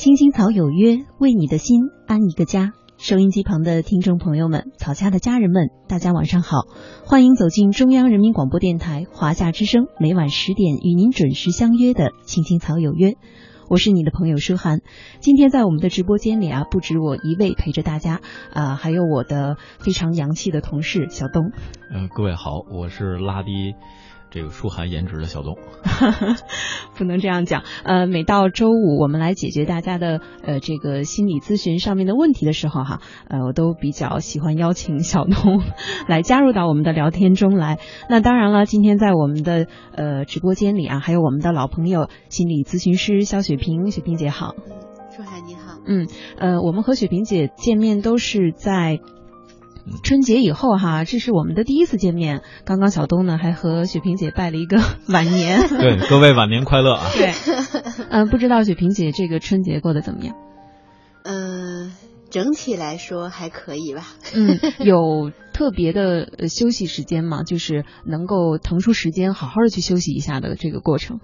青青草有约，为你的心安一个家。收音机旁的听众朋友们，草家的家人们，大家晚上好，欢迎走进中央人民广播电台华夏之声，每晚十点与您准时相约的《青青草有约》，我是你的朋友舒涵。今天在我们的直播间里啊，不止我一位陪着大家啊，还有我的非常洋气的同事小东。呃，各位好，我是拉低。这个舒涵颜值的小东，不能这样讲。呃，每到周五，我们来解决大家的呃这个心理咨询上面的问题的时候，哈，呃，我都比较喜欢邀请小东来加入到我们的聊天中来。那当然了，今天在我们的呃直播间里啊，还有我们的老朋友心理咨询师肖雪萍，雪萍姐好。舒涵你好。嗯，呃，我们和雪萍姐见面都是在。春节以后哈，这是我们的第一次见面。刚刚小东呢还和雪萍姐拜了一个 晚年，对各位晚年快乐啊！对，嗯，不知道雪萍姐这个春节过得怎么样？嗯，整体来说还可以吧。嗯，有特别的休息时间吗？就是能够腾出时间好好的去休息一下的这个过程。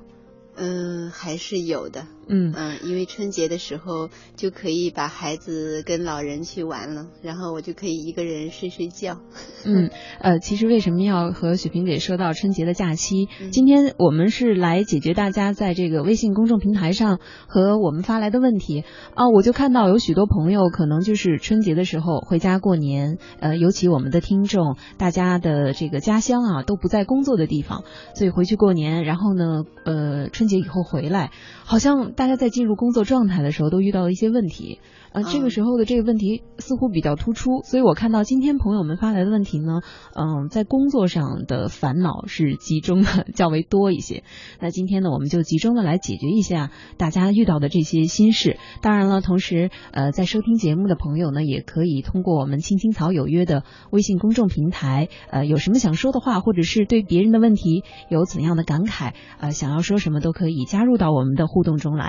嗯，还是有的。嗯嗯，因为春节的时候就可以把孩子跟老人去玩了，然后我就可以一个人睡睡觉。嗯，呃，其实为什么要和雪萍姐说到春节的假期？今天我们是来解决大家在这个微信公众平台上和我们发来的问题啊。我就看到有许多朋友可能就是春节的时候回家过年，呃，尤其我们的听众，大家的这个家乡啊都不在工作的地方，所以回去过年，然后呢，呃，春节以后回来，好像。大家在进入工作状态的时候，都遇到了一些问题。呃，这个时候的这个问题似乎比较突出，所以我看到今天朋友们发来的问题呢，嗯，在工作上的烦恼是集中的较为多一些。那今天呢，我们就集中的来解决一下大家遇到的这些心事。当然了，同时，呃，在收听节目的朋友呢，也可以通过我们青青草有约的微信公众平台，呃，有什么想说的话，或者是对别人的问题有怎样的感慨，呃，想要说什么都可以加入到我们的互动中来。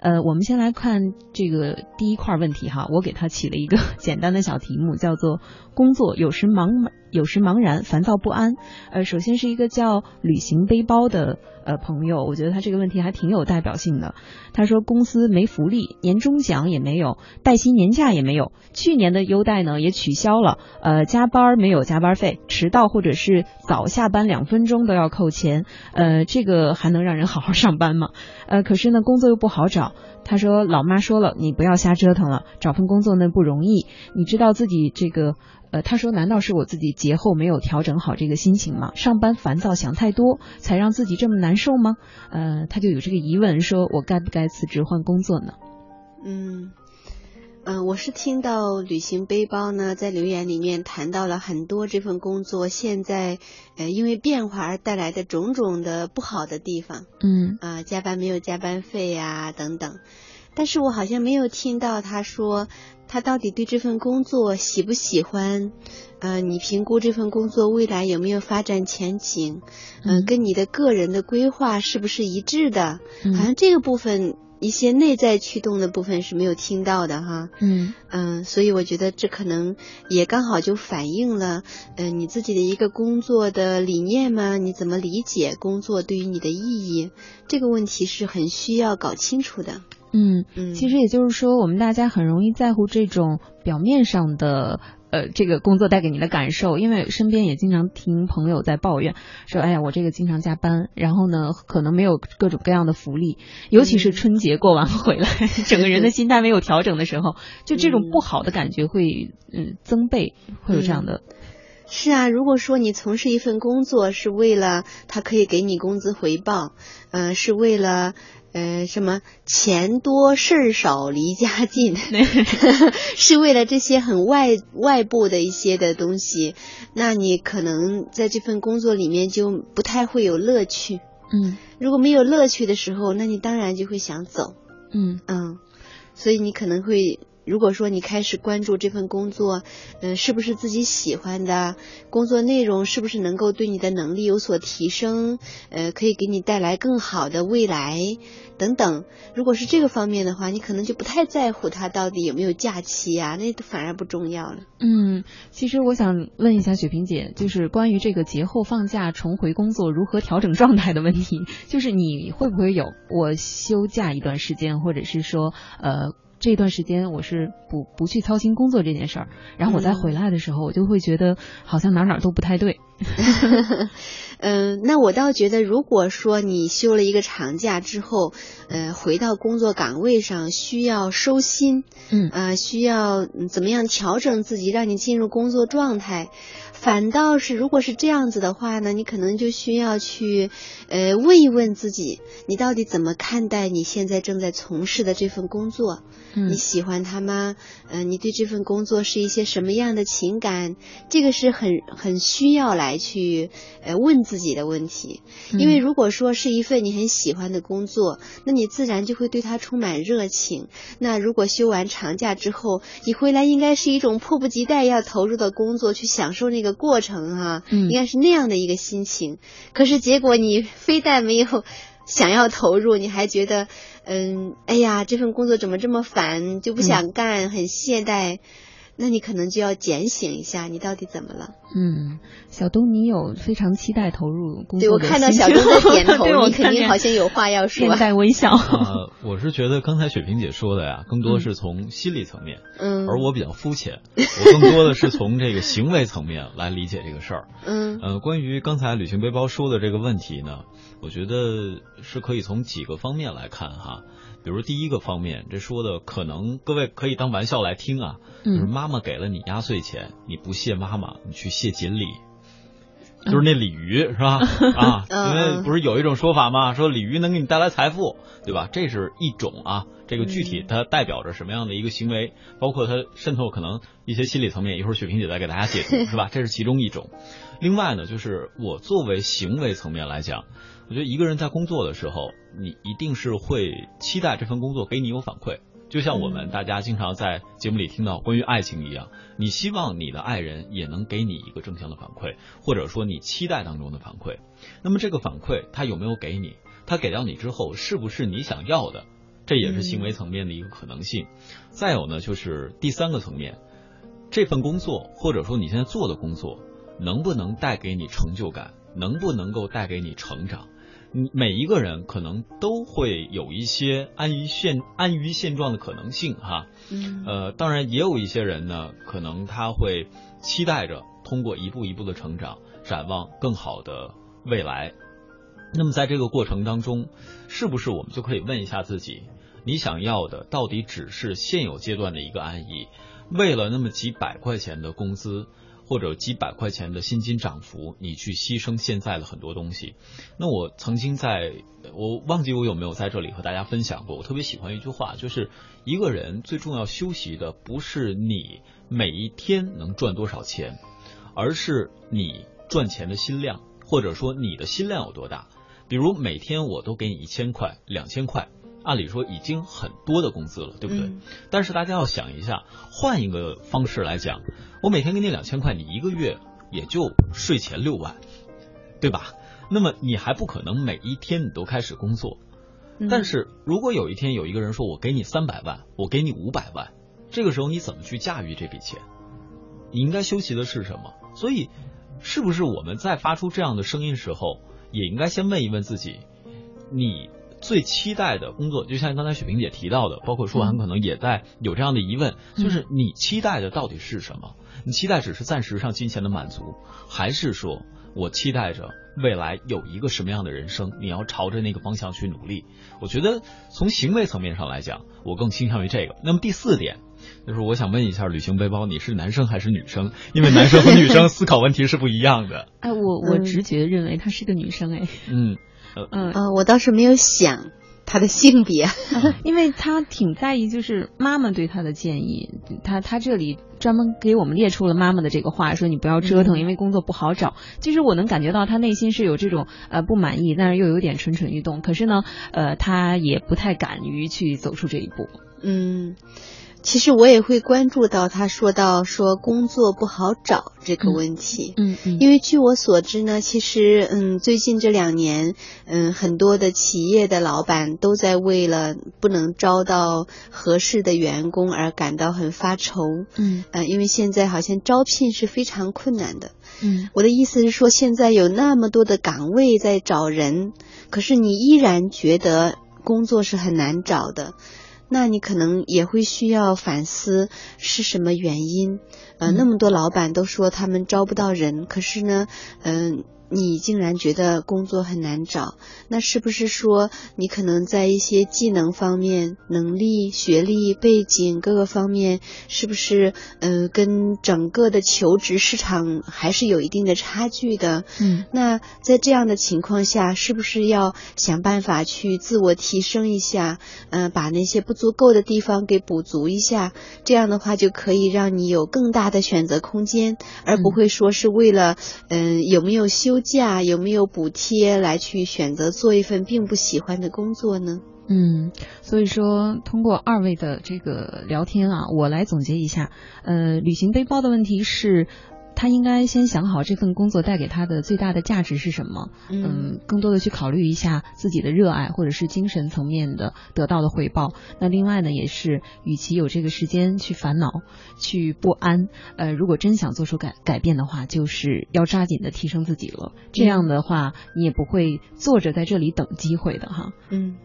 呃，我们先来看这个第一块问题哈，我给他起了一个 简单的小题目，叫做“工作有时忙，有时茫然，烦躁不安”。呃，首先是一个叫旅行背包的呃朋友，我觉得他这个问题还挺有代表性的。他说公司没福利，年终奖也没有，带薪年假也没有，去年的优待呢也取消了，呃，加班没有加班费，迟到或者是早下班两分钟都要扣钱，呃，这个还能让人好好上班吗？呃，可是呢，工作又不好找。他说：“老妈说了，你不要瞎折腾了，找份工作呢不容易。你知道自己这个……呃，他说，难道是我自己节后没有调整好这个心情吗？上班烦躁，想太多，才让自己这么难受吗？呃，他就有这个疑问，说我该不该辞职换工作呢？嗯。”嗯，我是听到旅行背包呢，在留言里面谈到了很多这份工作现在呃因为变化而带来的种种的不好的地方，嗯。啊加班没有加班费呀等等，但是我好像没有听到他说他到底对这份工作喜不喜欢，呃你评估这份工作未来有没有发展前景，嗯。跟你的个人的规划是不是一致的，好像这个部分。一些内在驱动的部分是没有听到的哈，嗯嗯，所以我觉得这可能也刚好就反映了，嗯，你自己的一个工作的理念吗？你怎么理解工作对于你的意义？这个问题是很需要搞清楚的。嗯嗯，其实也就是说，我们大家很容易在乎这种表面上的。呃，这个工作带给你的感受，因为身边也经常听朋友在抱怨，说，哎呀，我这个经常加班，然后呢，可能没有各种各样的福利，尤其是春节过完回来，整个人的心态没有调整的时候，就这种不好的感觉会，嗯，增倍，会有这样的。是啊，如果说你从事一份工作是为了他可以给你工资回报，嗯，是为了。呃，什么钱多事儿少离家近，是为了这些很外外部的一些的东西，那你可能在这份工作里面就不太会有乐趣。嗯，如果没有乐趣的时候，那你当然就会想走。嗯嗯，所以你可能会如果说你开始关注这份工作，嗯，是不是自己喜欢的？工作内容是不是能够对你的能力有所提升？呃，可以给你带来更好的未来等等。如果是这个方面的话，你可能就不太在乎它到底有没有假期啊，那反而不重要了。嗯，其实我想问一下雪萍姐，就是关于这个节后放假重回工作如何调整状态的问题，就是你会不会有我休假一段时间，或者是说呃。这段时间我是不不去操心工作这件事儿，然后我再回来的时候，我就会觉得好像哪哪都不太对。嗯，那我倒觉得，如果说你休了一个长假之后，呃，回到工作岗位上需要收心，嗯啊，需要怎么样调整自己，让你进入工作状态。反倒是，如果是这样子的话呢，你可能就需要去，呃，问一问自己，你到底怎么看待你现在正在从事的这份工作？嗯，你喜欢它吗？嗯，你对这份工作是一些什么样的情感？这个是很很需要来去，呃，问自己的问题。因为如果说是一份你很喜欢的工作，那你自然就会对它充满热情。那如果休完长假之后，你回来应该是一种迫不及待要投入的工作，去享受那个。过程哈，应该是那样的一个心情，可是结果你非但没有 想要投入，你还觉得，嗯，哎呀，这份工作怎么这么烦，就不想干，很懈怠。那你可能就要检醒一下，你到底怎么了？嗯，小东，你有非常期待投入工作对我看到小东在点头，你肯定好像有话要说。面带微笑。呃，我是觉得刚才雪萍姐说的呀，更多是从心理层面，嗯，而我比较肤浅，我更多的是从这个行为层面来理解这个事儿。嗯，呃，关于刚才旅行背包说的这个问题呢，我觉得是可以从几个方面来看哈。比如第一个方面，这说的可能各位可以当玩笑来听啊，就是妈妈给了你压岁钱，你不谢妈妈，你去谢锦鲤，就是那鲤鱼是吧？啊，因为不是有一种说法吗？说鲤鱼能给你带来财富，对吧？这是一种啊，这个具体它代表着什么样的一个行为，包括它渗透可能一些心理层面，一会儿雪萍姐再给大家解读，是吧？这是其中一种。另外呢，就是我作为行为层面来讲。我觉得一个人在工作的时候，你一定是会期待这份工作给你有反馈，就像我们大家经常在节目里听到关于爱情一样，你希望你的爱人也能给你一个正向的反馈，或者说你期待当中的反馈。那么这个反馈他有没有给你？他给到你之后是不是你想要的？这也是行为层面的一个可能性。再有呢，就是第三个层面，这份工作或者说你现在做的工作能不能带给你成就感？能不能够带给你成长？你每一个人可能都会有一些安于现安于现状的可能性哈，嗯，呃，当然也有一些人呢，可能他会期待着通过一步一步的成长，展望更好的未来。那么在这个过程当中，是不是我们就可以问一下自己，你想要的到底只是现有阶段的一个安逸，为了那么几百块钱的工资？或者几百块钱的薪金涨幅，你去牺牲现在的很多东西。那我曾经在，我忘记我有没有在这里和大家分享过。我特别喜欢一句话，就是一个人最重要休息的不是你每一天能赚多少钱，而是你赚钱的心量，或者说你的心量有多大。比如每天我都给你一千块、两千块。按理说已经很多的工资了，对不对？但是大家要想一下，换一个方式来讲，我每天给你两千块，你一个月也就税前六万，对吧？那么你还不可能每一天你都开始工作。但是如果有一天有一个人说我给你三百万，我给你五百万，这个时候你怎么去驾驭这笔钱？你应该休息的是什么？所以，是不是我们在发出这样的声音时候，也应该先问一问自己，你？最期待的工作，就像刚才雪萍姐提到的，包括舒涵可能也在有这样的疑问，就是你期待的到底是什么？你期待只是暂时上金钱的满足，还是说我期待着未来有一个什么样的人生？你要朝着那个方向去努力。我觉得从行为层面上来讲，我更倾向于这个。那么第四点，就是我想问一下，旅行背包你是男生还是女生？因为男生和女生思考问题是不一样的。哎，我我直觉认为她是个女生，哎，嗯。嗯呃，我倒是没有想他的性别，因为他挺在意，就是妈妈对他的建议。他他这里专门给我们列出了妈妈的这个话，说你不要折腾，因为工作不好找。其实我能感觉到他内心是有这种呃不满意，但是又有点蠢蠢欲动。可是呢，呃，他也不太敢于去走出这一步。嗯。其实我也会关注到他说到说工作不好找这个问题，嗯嗯，因为据我所知呢，其实嗯最近这两年，嗯很多的企业的老板都在为了不能招到合适的员工而感到很发愁，嗯。呃因为现在好像招聘是非常困难的。嗯。我的意思是说，现在有那么多的岗位在找人，可是你依然觉得工作是很难找的，那你可能也会需要反思是什么原因。呃，嗯那么多老板都说他们招不到人，可是呢，嗯、你竟然觉得工作很难找，那是不是说你可能在一些技能方面、能力、学历、背景各个方面，是不是呃跟整个的求职市场还是有一定的差距的？嗯那在这样的情况下，是不是要想办法去自我提升一下？呃，把那些不足够的地方给补足一下，这样的话就可以让你有更大的选择空间，而不会说是为了嗯、呃有没有休假、有没有补贴来去选择做一份并不喜欢的工作呢？嗯，所以说通过二位的这个聊天啊，我来总结一下，呃，旅行背包的问题是。他应该先想好这份工作带给他的最大的价值是什么，嗯，更多的去考虑一下自己的热爱或者是精神层面的得到的回报。那另外呢，也是与其有这个时间去烦恼、去不安，呃，如果真想做出改改变的话，就是要抓紧的提升自己了。这样的话，你也不会坐着在这里等机会的哈。嗯。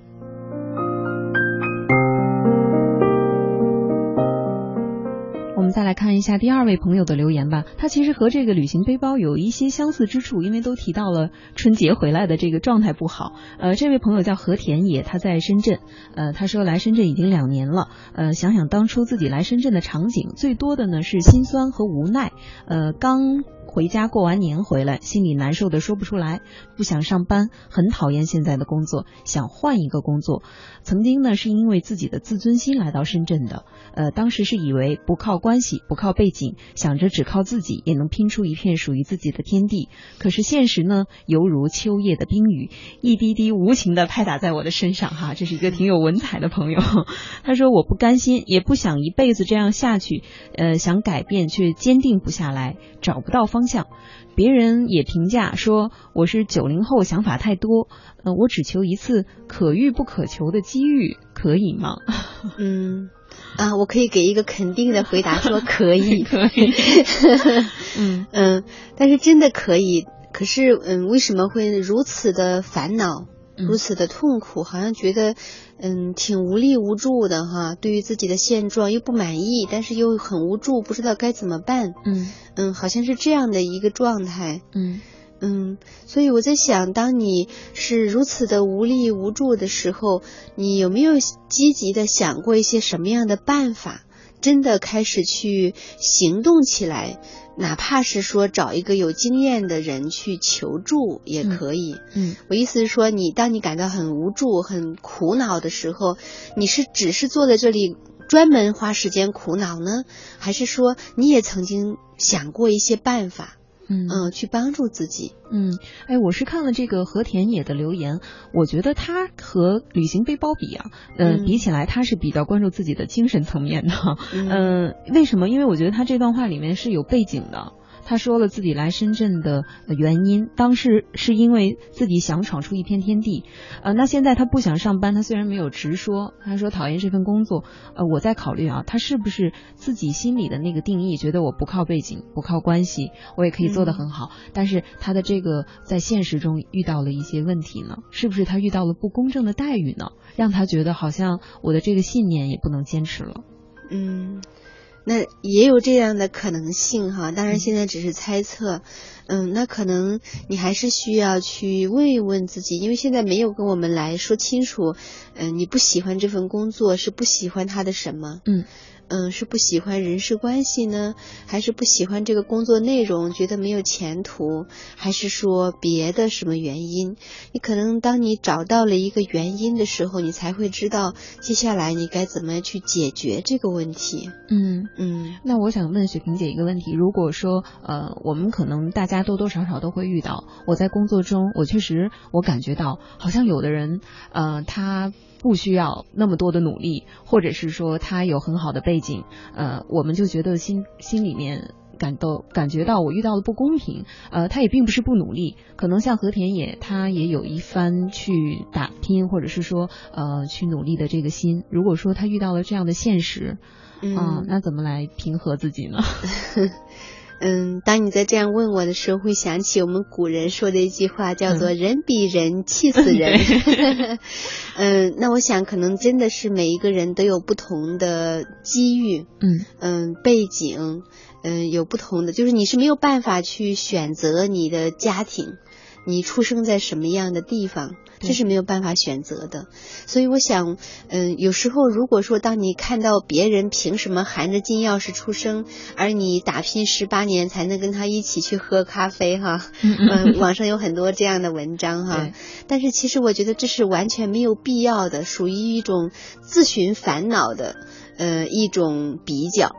再来看一下第二位朋友的留言吧。他其实和这个旅行背包有一些相似之处，因为都提到了春节回来的这个状态不好。呃，这位朋友叫和田野，他在深圳。呃，他说来深圳已经两年了。呃，想想当初自己来深圳的场景，最多的呢是心酸和无奈。呃，刚。回家过完年回来，心里难受的说不出来，不想上班，很讨厌现在的工作，想换一个工作。曾经呢，是因为自己的自尊心来到深圳的。呃，当时是以为不靠关系，不靠背景，想着只靠自己也能拼出一片属于自己的天地。可是现实呢，犹如秋夜的冰雨，一滴滴无情的拍打在我的身上。哈，这是一个挺有文采的朋友。他说：“我不甘心，也不想一辈子这样下去。呃，想改变，却坚定不下来，找不到方。”方向，别人也评价说我是九零后，想法太多。呃，我只求一次可遇不可求的机遇，可以吗？嗯，啊，我可以给一个肯定的回答，说可以，可以。嗯 嗯，但是真的可以。可是，嗯，为什么会如此的烦恼，如此的痛苦？好像觉得。嗯，挺无力无助的哈，对于自己的现状又不满意，但是又很无助，不知道该怎么办。嗯嗯，好像是这样的一个状态。嗯嗯，所以我在想，当你是如此的无力无助的时候，你有没有积极的想过一些什么样的办法，真的开始去行动起来？哪怕是说找一个有经验的人去求助也可以。嗯，我意思是说，你当你感到很无助、很苦恼的时候，你是只是坐在这里专门花时间苦恼呢，还是说你也曾经想过一些办法？嗯嗯，去帮助自己。嗯，哎，我是看了这个和田野的留言，我觉得他和旅行背包比啊，呃，嗯比起来他是比较关注自己的精神层面的。嗯 嗯、为什么？因为我觉得他这段话里面是有背景的。他说了自己来深圳的原因，当时是因为自己想闯出一片天地，呃，那现在他不想上班，他虽然没有直说，他说讨厌这份工作，呃，我在考虑啊，他是不是自己心里的那个定义，觉得我不靠背景，不靠关系，我也可以做得很好，但是他的这个在现实中遇到了一些问题呢，是不是他遇到了不公正的待遇呢？让他觉得好像我的这个信念也不能坚持了。嗯，那也有这样的可能性哈，当然现在只是猜测。嗯，那可能你还是需要去问一问自己，因为现在没有跟我们来说清楚，嗯，你不喜欢这份工作是不喜欢他的什么？嗯。嗯，是不喜欢人事关系呢，还是不喜欢这个工作内容，觉得没有前途，还是说别的什么原因？你可能当你找到了一个原因的时候，你才会知道接下来你该怎么去解决这个问题。嗯嗯，那我想问雪萍姐一个问题：如果说呃，我们可能大家多多少少都会遇到，我在工作中，我确实我感觉到，好像有的人呃，他不需要那么多的努力，或者是说他有很好的背景，呃，我们就觉得心心里面。感到感觉到我遇到了不公平，呃，他也并不是不努力，可能像和田野，他也有一番去打拼，或者是说呃去努力的这个心。如果说他遇到了这样的现实，嗯，那怎么来平和自己呢？嗯，当你在这样问我的时候，会想起我们古人说的一句话，叫做“人比人气死人”。嗯，那我想可能真的是每一个人都有不同的机遇，嗯嗯，背景。嗯，有不同的，就是你是没有办法去选择你的家庭，你出生在什么样的地方，这是没有办法选择的。所以我想，嗯，有时候如果说当你看到别人凭什么含着金钥匙出生，而你打拼十八年才能跟他一起去喝咖啡，哈，嗯，网上有很多这样的文章，哈。但是其实我觉得这是完全没有必要的，属于一种自寻烦恼的，呃，一种比较。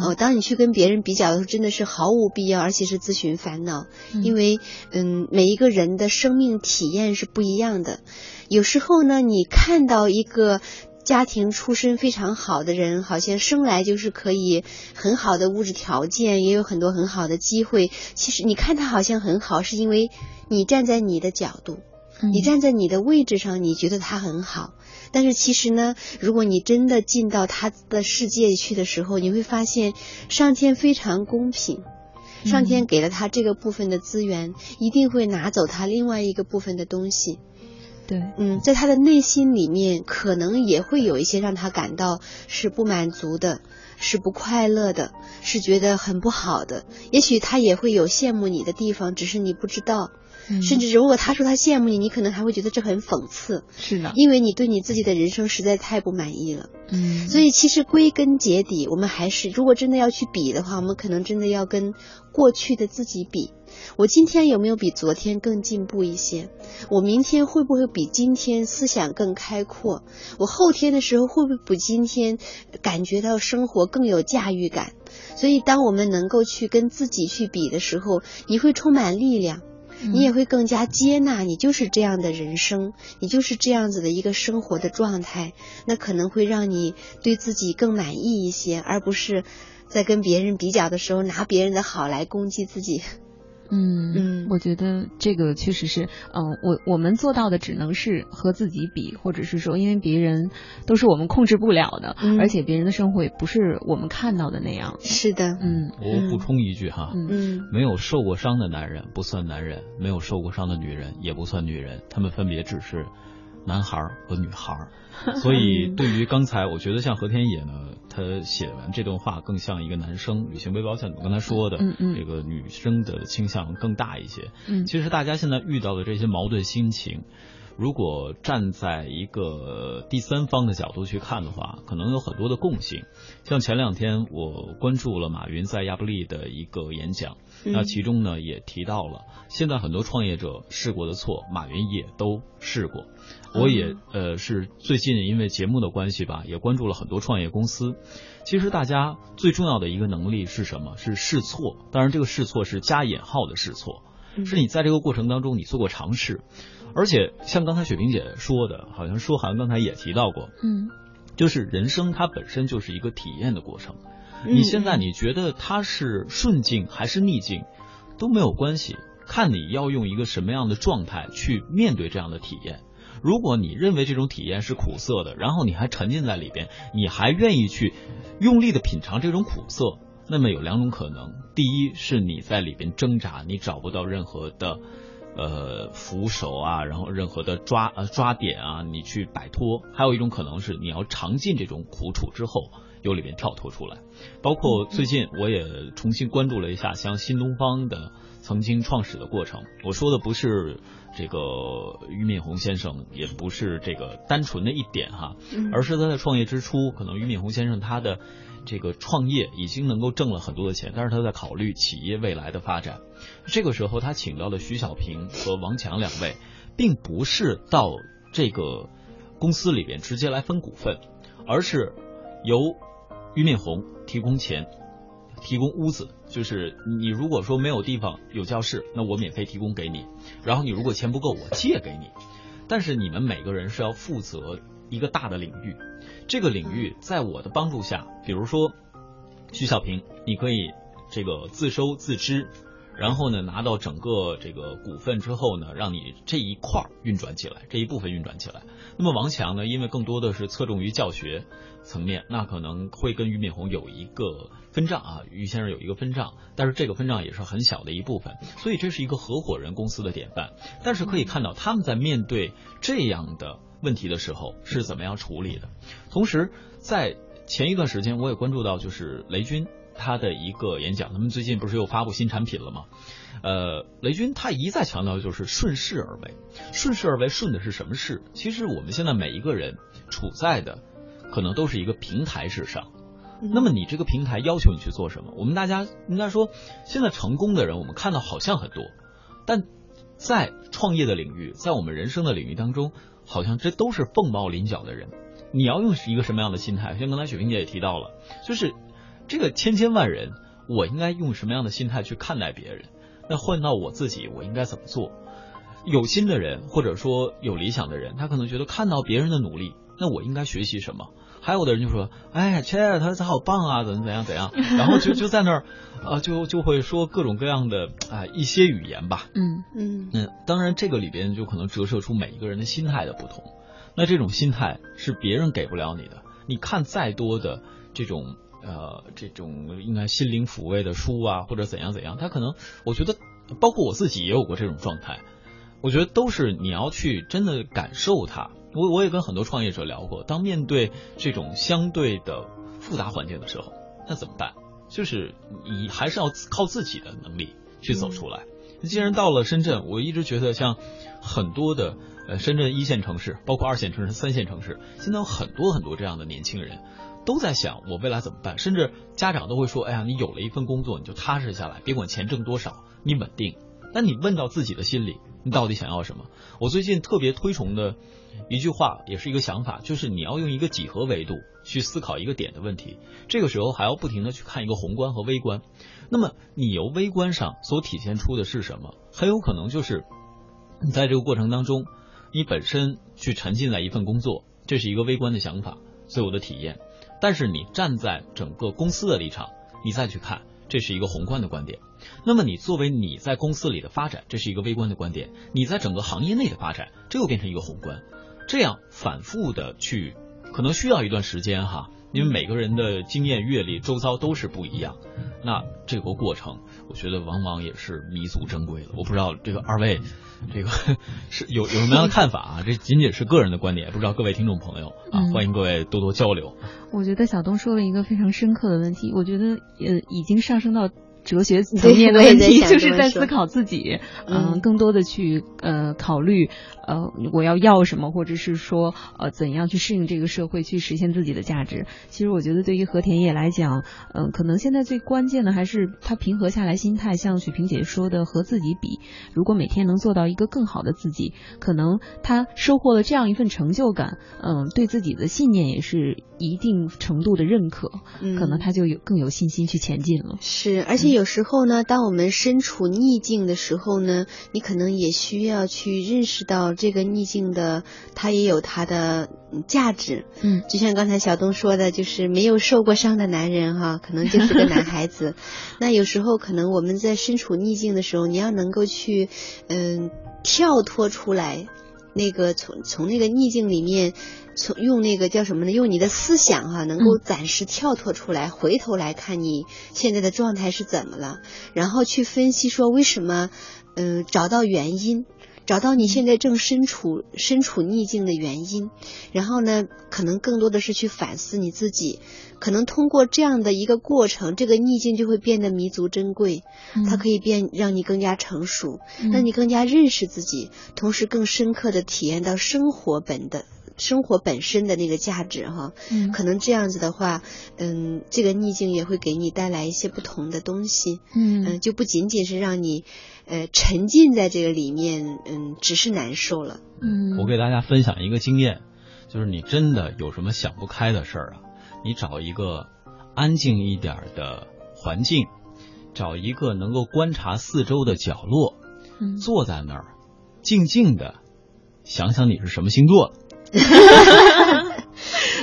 哦，当你去跟别人比较的时候，真的是毫无必要，而且是自寻烦恼。因为，嗯，每一个人的生命体验是不一样的。有时候呢，你看到一个家庭出身非常好的人，好像生来就是可以很好的物质条件，也有很多很好的机会。其实你看他好像很好，是因为你站在你的角度，你站在你的位置上，你觉得他很好。但是其实呢，如果你真的进到他的世界去的时候，你会发现上天非常公平，上天给了他这个部分的资源，一定会拿走他另外一个部分的东西。对，嗯，在他的内心里面，可能也会有一些让他感到是不满足的，是不快乐的，是觉得很不好的。也许他也会有羡慕你的地方，只是你不知道。甚至如果他说他羡慕你，你可能还会觉得这很讽刺。是的，因为你对你自己的人生实在太不满意了。嗯，所以其实归根结底，我们还是如果真的要去比的话，我们可能真的要跟过去的自己比。我今天有没有比昨天更进步一些？我明天会不会比今天思想更开阔？我后天的时候会不会比今天感觉到生活更有驾驭感？所以，当我们能够去跟自己去比的时候，你会充满力量。你也会更加接纳你就是这样的人生，你就是这样子的一个生活的状态，那可能会让你对自己更满意一些，而不是在跟别人比较的时候拿别人的好来攻击自己。嗯嗯，我觉得这个确实是，嗯，我我们做到的只能是和自己比，或者是说，因为别人都是我们控制不了的，而且别人的生活也不是我们看到的那样。是的，嗯，我补充一句哈，嗯，没有受过伤的男人不算男人，没有受过伤的女人也不算女人，他们分别只是。男孩和女孩，所以 对于刚才，我觉得像何天野呢，他写完这段话更像一个男生，女性微保险我刚才说的，这个女生的倾向更大一些。其实大家现在遇到的这些矛盾心情。如果站在一个第三方的角度去看的话，可能有很多的共性。像前两天我关注了马云在亚布力的一个演讲，那其中呢也提到了，现在很多创业者试过的错，马云也都试过。我也呃是最近因为节目的关系吧，也关注了很多创业公司。其实大家最重要的一个能力是什么？是试错。当然，这个试错是加引号的试错，是你在这个过程当中你做过尝试。而且像刚才雪萍姐说的，好像说涵刚才也提到过，嗯，就是人生它本身就是一个体验的过程。你现在你觉得它是顺境还是逆境都没有关系，看你要用一个什么样的状态去面对这样的体验。如果你认为这种体验是苦涩的，然后你还沉浸在里边，你还愿意去用力的品尝这种苦涩，那么有两种可能：第一是你在里边挣扎，你找不到任何的。呃，扶手啊，然后任何的抓呃抓点啊，你去摆脱。还有一种可能是，你要尝尽这种苦楚之后，由里面跳脱出来。包括最近我也重新关注了一下，像新东方的曾经创始的过程。我说的不是这个俞敏洪先生，也不是这个单纯的一点哈，而是他在创业之初，可能俞敏洪先生他的。这个创业已经能够挣了很多的钱，但是他在考虑企业未来的发展。这个时候，他请到了徐小平和王强两位，并不是到这个公司里边直接来分股份，而是由俞敏洪提供钱，提供屋子，就是你如果说没有地方有教室，那我免费提供给你。然后你如果钱不够，我借给你。但是你们每个人是要负责一个大的领域，这个领域在我的帮助下，比如说徐小平，你可以这个自收自支。然后呢，拿到整个这个股份之后呢，让你这一块运转起来，这一部分运转起来。那么王强呢，因为更多的是侧重于教学层面，那可能会跟俞敏洪有一个分账啊，俞先生有一个分账，但是这个分账也是很小的一部分，所以这是一个合伙人公司的典范。但是可以看到他们在面对这样的问题的时候是怎么样处理的。同时，在前一段时间我也关注到，就是雷军。他的一个演讲，他们最近不是又发布新产品了吗？呃，雷军他一再强调就是顺势而为，顺势而为，顺的是什么势？其实我们现在每一个人处在的，可能都是一个平台之上。那么你这个平台要求你去做什么？我们大家应该说，现在成功的人我们看到好像很多，但在创业的领域，在我们人生的领域当中，好像这都是凤毛麟角的人。你要用一个什么样的心态？像刚才雪萍姐也提到了，就是。这个千千万人，我应该用什么样的心态去看待别人？那换到我自己，我应该怎么做？有心的人，或者说有理想的人，他可能觉得看到别人的努力，那我应该学习什么？还有的人就说：“哎，切，他他好棒啊，怎么怎样怎样？” 然后就就在那儿，呃，就就会说各种各样的啊一些语言吧。嗯嗯嗯，当然这个里边就可能折射出每一个人的心态的不同。那这种心态是别人给不了你的。你看再多的这种。呃，这种应该心灵抚慰的书啊，或者怎样怎样，他可能，我觉得，包括我自己也有过这种状态，我觉得都是你要去真的感受它。我我也跟很多创业者聊过，当面对这种相对的复杂环境的时候，那怎么办？就是你还是要靠自己的能力去走出来。既然到了深圳，我一直觉得像很多的呃深圳一线城市，包括二线城市、三线城市，现在有很多很多这样的年轻人。都在想我未来怎么办，甚至家长都会说：“哎呀，你有了一份工作，你就踏实下来，别管钱挣多少，你稳定。”但你问到自己的心里，你到底想要什么？我最近特别推崇的一句话，也是一个想法，就是你要用一个几何维度去思考一个点的问题。这个时候还要不停的去看一个宏观和微观。那么你由微观上所体现出的是什么？很有可能就是你在这个过程当中，你本身去沉浸在一份工作，这是一个微观的想法，所有的体验。但是你站在整个公司的立场，你再去看，这是一个宏观的观点。那么你作为你在公司里的发展，这是一个微观的观点。你在整个行业内的发展，这又变成一个宏观。这样反复的去，可能需要一段时间哈。因为每个人的经验、阅历、周遭都是不一样，那这个过程，我觉得往往也是弥足珍贵的。我不知道这个二位，这个 是有有什么样的看法啊？这仅仅是个人的观点，不知道各位听众朋友啊，欢迎各位多多交流。我觉得小东说了一个非常深刻的问题，我觉得呃已经上升到。哲学层面的问题，就是在思考自己，嗯，更多的去呃考虑，呃，我要要什么，或者是说呃怎样去适应这个社会，去实现自己的价值。其实我觉得对于和田野来讲，嗯，可能现在最关键的还是他平和下来心态，像许萍姐说的，和自己比，如果每天能做到一个更好的自己，可能他收获了这样一份成就感，嗯，对自己的信念也是一定程度的认可，可能他就有更有信心去前进了。是，而且。有时候呢，当我们身处逆境的时候呢，你可能也需要去认识到这个逆境的，它也有它的价值。嗯，就像刚才小东说的，就是没有受过伤的男人哈，可能就是个男孩子。那有时候可能我们在身处逆境的时候，你要能够去嗯跳脱出来，那个从从那个逆境里面。从用那个叫什么呢？用你的思想哈，能够暂时跳脱出来，回头来看你现在的状态是怎么了，然后去分析说为什么，嗯，找到原因，找到你现在正身处身处逆境的原因，然后呢，可能更多的是去反思你自己，可能通过这样的一个过程，这个逆境就会变得弥足珍贵，它可以变让你更加成熟，让你更加认识自己，同时更深刻的体验到生活本的。生活本身的那个价值哈，嗯，可能这样子的话，嗯，这个逆境也会给你带来一些不同的东西，嗯，就不仅仅是让你，呃，沉浸在这个里面，嗯，只是难受了。嗯，我给大家分享一个经验，就是你真的有什么想不开的事儿啊，你找一个安静一点的环境，找一个能够观察四周的角落，嗯坐在那儿，静静的想想你是什么星座的。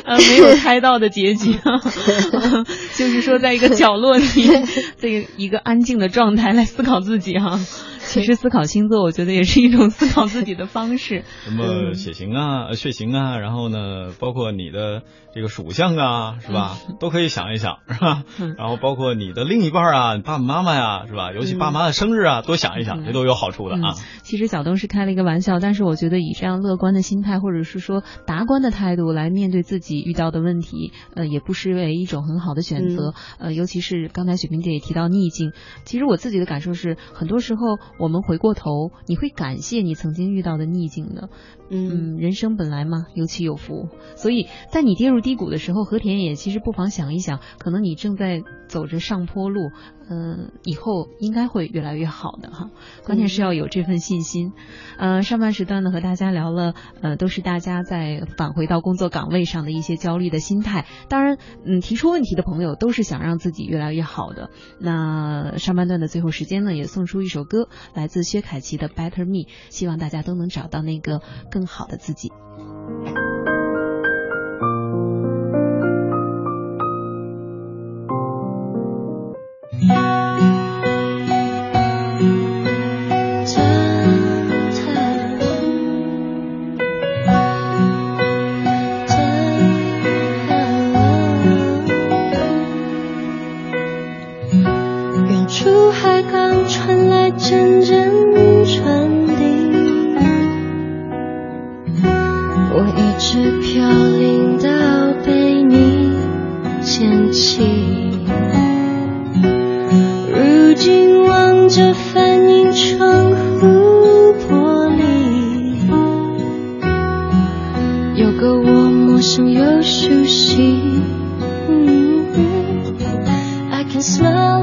呃，没有猜到的结局，就是说，在一个角落里，这个一个安静的状态来思考自己哈。其实思考星座，我觉得也是一种思考自己的方式。什么血型啊、呃血型啊，然后呢，包括你的这个属相啊，是吧？都可以想一想，是吧？嗯然后包括你的另一半啊，你爸爸妈妈呀，是吧？尤其爸妈的生日啊，多想一想，嗯这都有好处的啊。其实小东是开了一个玩笑，但是我觉得以这样乐观的心态，或者是说达观的态度来面对自己遇到的问题，呃，也不失为一种很好的选择。呃，尤其是刚才雪萍姐也提到逆境，其实我自己的感受是，很多时候我们回过头，你会感谢你曾经遇到的逆境的。嗯，人生本来嘛，有起有伏，所以在你跌入低谷的时候，和田野其实不妨想一想，可能你正在走着上坡路，嗯、以后应该会越来越好的哈。关键是要有这份信心。呃，上半时段呢和大家聊了，呃，都是大家在返回到工作岗位上的一些焦虑的心态。当然，嗯，提出问题的朋友都是想让自己越来越好的。那上半段的最后时间呢，也送出一首歌，来自薛凯琪的《Better Me》，希望大家都能找到那个更好的自己。如今望着反映窗户玻璃，有个我陌生又熟悉。I can smell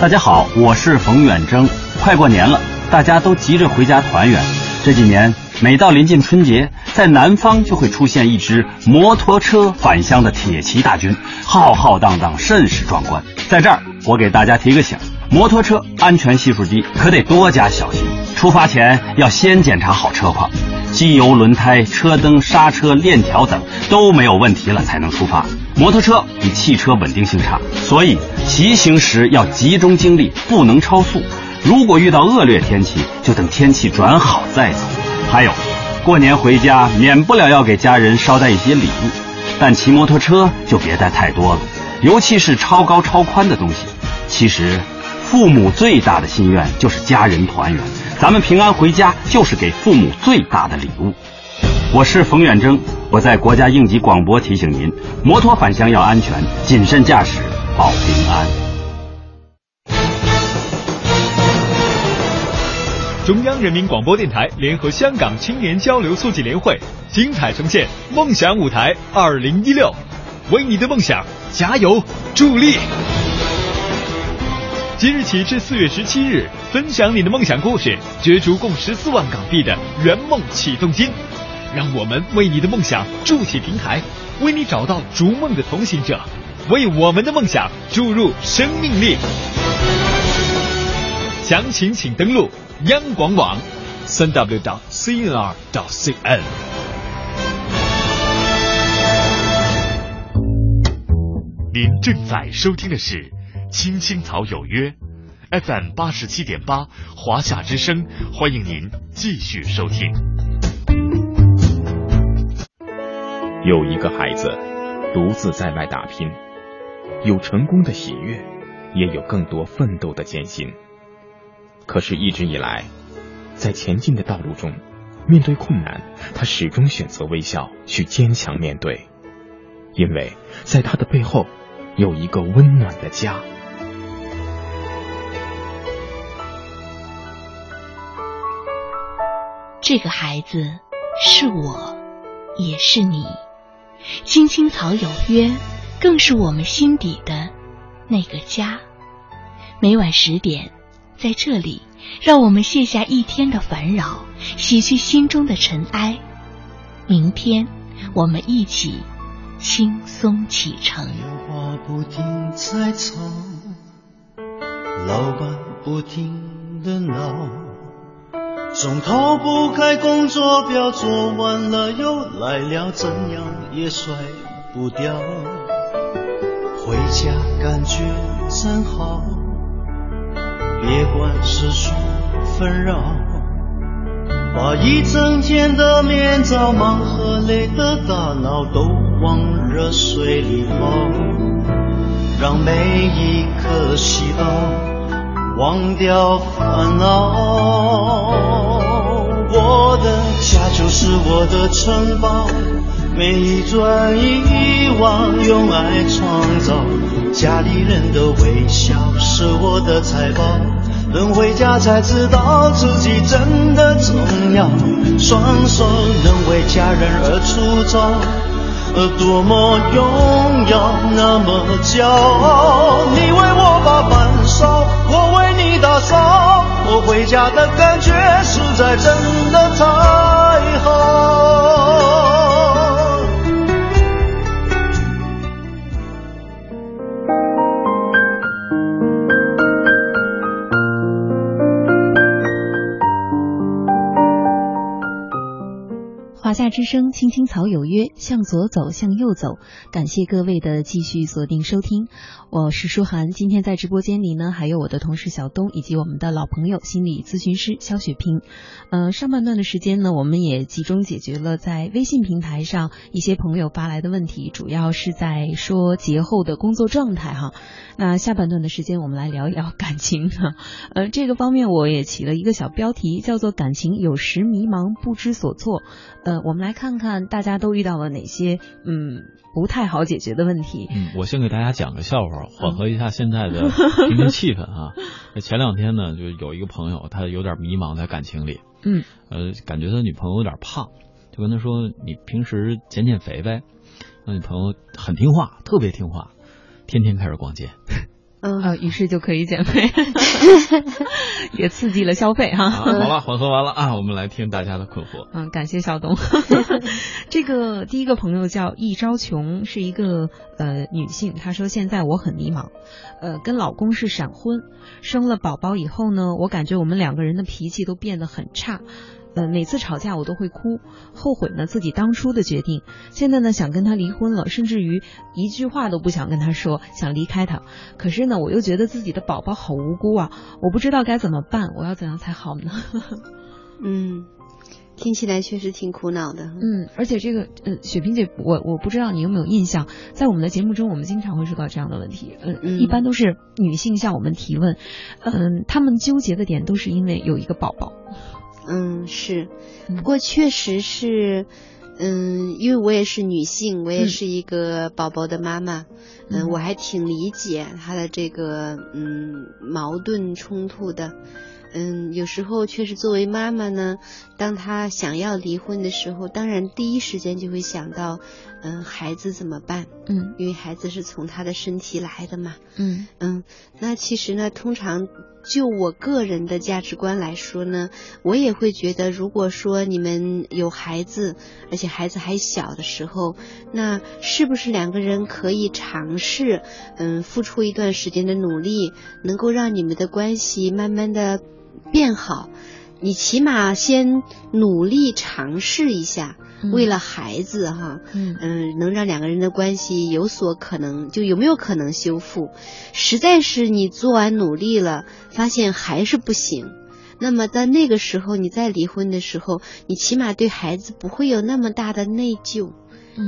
大家好，我是冯远征。快过年了，大家都急着回家团圆。这几年，每到临近春节，在南方就会出现一支摩托车返乡的铁骑大军，浩浩荡荡，甚是壮观。在这儿，我给大家提个醒：摩托车安全系数低，可得多加小心。出发前要先检查好车况，机油、轮胎、车灯、刹车、链条等都没有问题了才能出发。摩托车比汽车稳定性差，所以骑行时要集中精力，不能超速。如果遇到恶劣天气，就等天气转好再走。还有，过年回家免不了要给家人捎带一些礼物，但骑摩托车就别带太多了，尤其是超高超宽的东西。其实，父母最大的心愿就是家人团圆，咱们平安回家就是给父母最大的礼物。我是冯远征，我在国家应急广播提醒您：摩托返乡要安全，谨慎驾驶保平安。中央人民广播电台联合香港青年交流促进联会精彩呈现《梦想舞台二零一六》，为你的梦想加油助力。即日起至四月十七日，分享你的梦想故事，角逐共十四万港币的圆梦启动金。让我们为你的梦想筑起平台，为你找到逐梦的同行者，为我们的梦想注入生命力。详情请登录央广网，三 w 到 cnr 到 cn。您正在收听的是《青青草有约》，FM 八十七点八，华夏之声，欢迎您继续收听。有一个孩子独自在外打拼，有成功的喜悦，也有更多奋斗的艰辛。可是，一直以来，在前进的道路中，面对困难，他始终选择微笑，去坚强面对，因为在他的背后有一个温暖的家。这个孩子是我，也是你。青青草有约，更是我们心底的那个家。每晚十点，在这里，让我们卸下一天的烦扰，洗去心中的尘埃。明天，我们一起轻松启程。话不停在吵，老板不停的闹，总逃不开工作表，做完了又来了，怎样也甩不掉。回家感觉真好，别管世俗纷扰，把一整天的面罩、忙和累的大脑都往热水里泡，让每一颗细胞忘掉烦恼。我的家就是我的城堡，每一砖一瓦用爱创造，家里人的微笑是我的财宝。等回家才知道自己真的重要，双手能为家人而粗糙，多么荣耀，那么骄傲。你为我把饭烧，我为你打扫，我回家的感觉实在真的太好。华夏之声，青青草有约，向左走，向右走。感谢各位的继续锁定收听，我是舒涵。今天在直播间里呢，还有我的同事小东，以及我们的老朋友心理咨询师肖雪萍。呃，上半段的时间呢，我们也集中解决了在微信平台上一些朋友发来的问题，主要是在说节后的工作状态哈。那下半段的时间，我们来聊一聊感情哈。呃，这个方面我也起了一个小标题，叫做“感情有时迷茫，不知所措”。呃，我们来看看大家都遇到了哪些嗯不太好解决的问题。嗯，我先给大家讲个笑话，缓和一下现在的平民 气氛啊。前两天呢，就有一个朋友，他有点迷茫在感情里，嗯，呃，感觉他女朋友有点胖，就跟他说：“你平时减减肥呗。”那女朋友很听话，特别听话，天天开始逛街，嗯，呃，于是就可以减肥，也刺激了消费哈。好了，缓和完了啊，我们来听大家的困惑。嗯，感谢小东。这个第一个朋友叫易昭琼，是一个呃女性，她说现在我很迷茫，呃，跟老公是闪婚，生了宝宝以后呢，我感觉我们两个人的脾气都变得很差。呃，每次吵架我都会哭，后悔呢自己当初的决定。现在呢想跟他离婚了，甚至于一句话都不想跟他说，想离开他。可是呢，我又觉得自己的宝宝好无辜啊，我不知道该怎么办，我要怎样才好呢？嗯，听起来确实挺苦恼的。嗯，而且这个呃，雪萍姐，我我不知道你有没有印象，在我们的节目中，我们经常会说到这样的问题。呃，嗯一般都是女性向我们提问，嗯、她们纠结的点都是因为有一个宝宝。嗯，是，不过确实是，嗯，因为我也是女性，我也嗯是一个宝宝的妈妈，嗯，嗯我还挺理解她的这个嗯矛盾冲突的。嗯，有时候确实作为妈妈呢，当她想要离婚的时候，当然第一时间就会想到，嗯，孩子怎么办？嗯因为孩子是从她的身体来的嘛。嗯嗯，那其实呢，通常就我个人的价值观来说呢，我也会觉得，如果说你们有孩子，而且孩子还小的时候，那是不是两个人可以尝试，嗯，付出一段时间的努力，能够让你们的关系慢慢的变好？你起码先努力尝试一下，嗯为了孩子哈，嗯嗯，能让两个人的关系有所可能，就有没有可能修复？实在是你做完努力了，发现还是不行，那么在那个时候你再离婚的时候，你起码对孩子不会有那么大的内疚，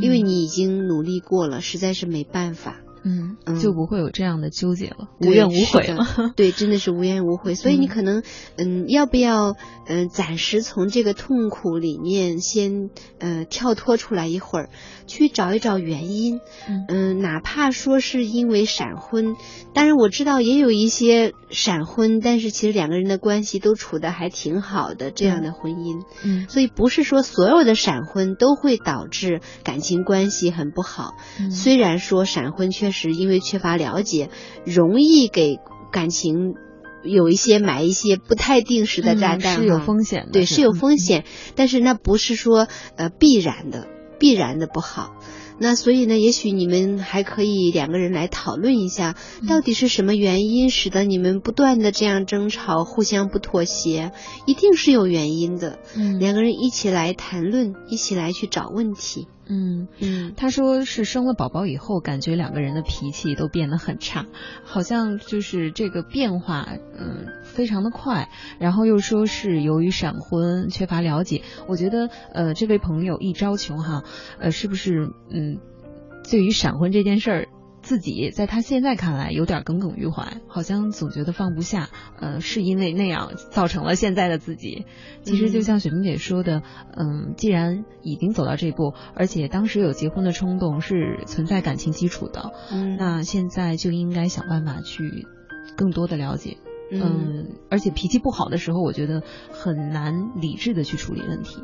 因为你已经努力过了，实在是没办法。嗯嗯就不会有这样的纠结了，无怨无悔了。对，真的是无怨无悔。所以你嗯可能，嗯，要不要，嗯、暂时从这个痛苦里面先，呃，跳脱出来一会儿，去找一找原因。嗯嗯、哪怕说是因为闪婚，当然我知道也有一些闪婚，但是其实两个人的关系都处得还挺好的这样的婚姻。嗯所以不是说所有的闪婚都会导致感情关系很不好。嗯虽然说闪婚确实因为缺乏了解，容易给感情有一些埋一些不太定时的炸弹、嗯是有风险的对，是是有嗯风险，但是那不是说呃必然的，必然的不好。那所以呢，也许你们还可以两个人来讨论一下，嗯到底是什么原因使得你们不断的这样争吵，互相不妥协，一定是有原因的。嗯两个人一起来谈论，一起来去找问题。嗯嗯，他说是生了宝宝以后，感觉两个人的脾气都变得很差，好像就是这个变化，嗯，非常的快。然后又说是由于闪婚缺乏了解，我觉得呃，这位朋友一招穷哈，呃，是不是嗯，对于闪婚这件事儿。自己在他现在看来有点耿耿于怀，好像总觉得放不下，呃，是因为那样造成了现在的自己。其实就像雪萍姐说的，嗯，既然已经走到这步，而且当时有结婚的冲动是存在感情基础的，嗯那现在就应该想办法去更多的了解。嗯嗯，而且脾气不好的时候，我觉得很难理智的去处理问题。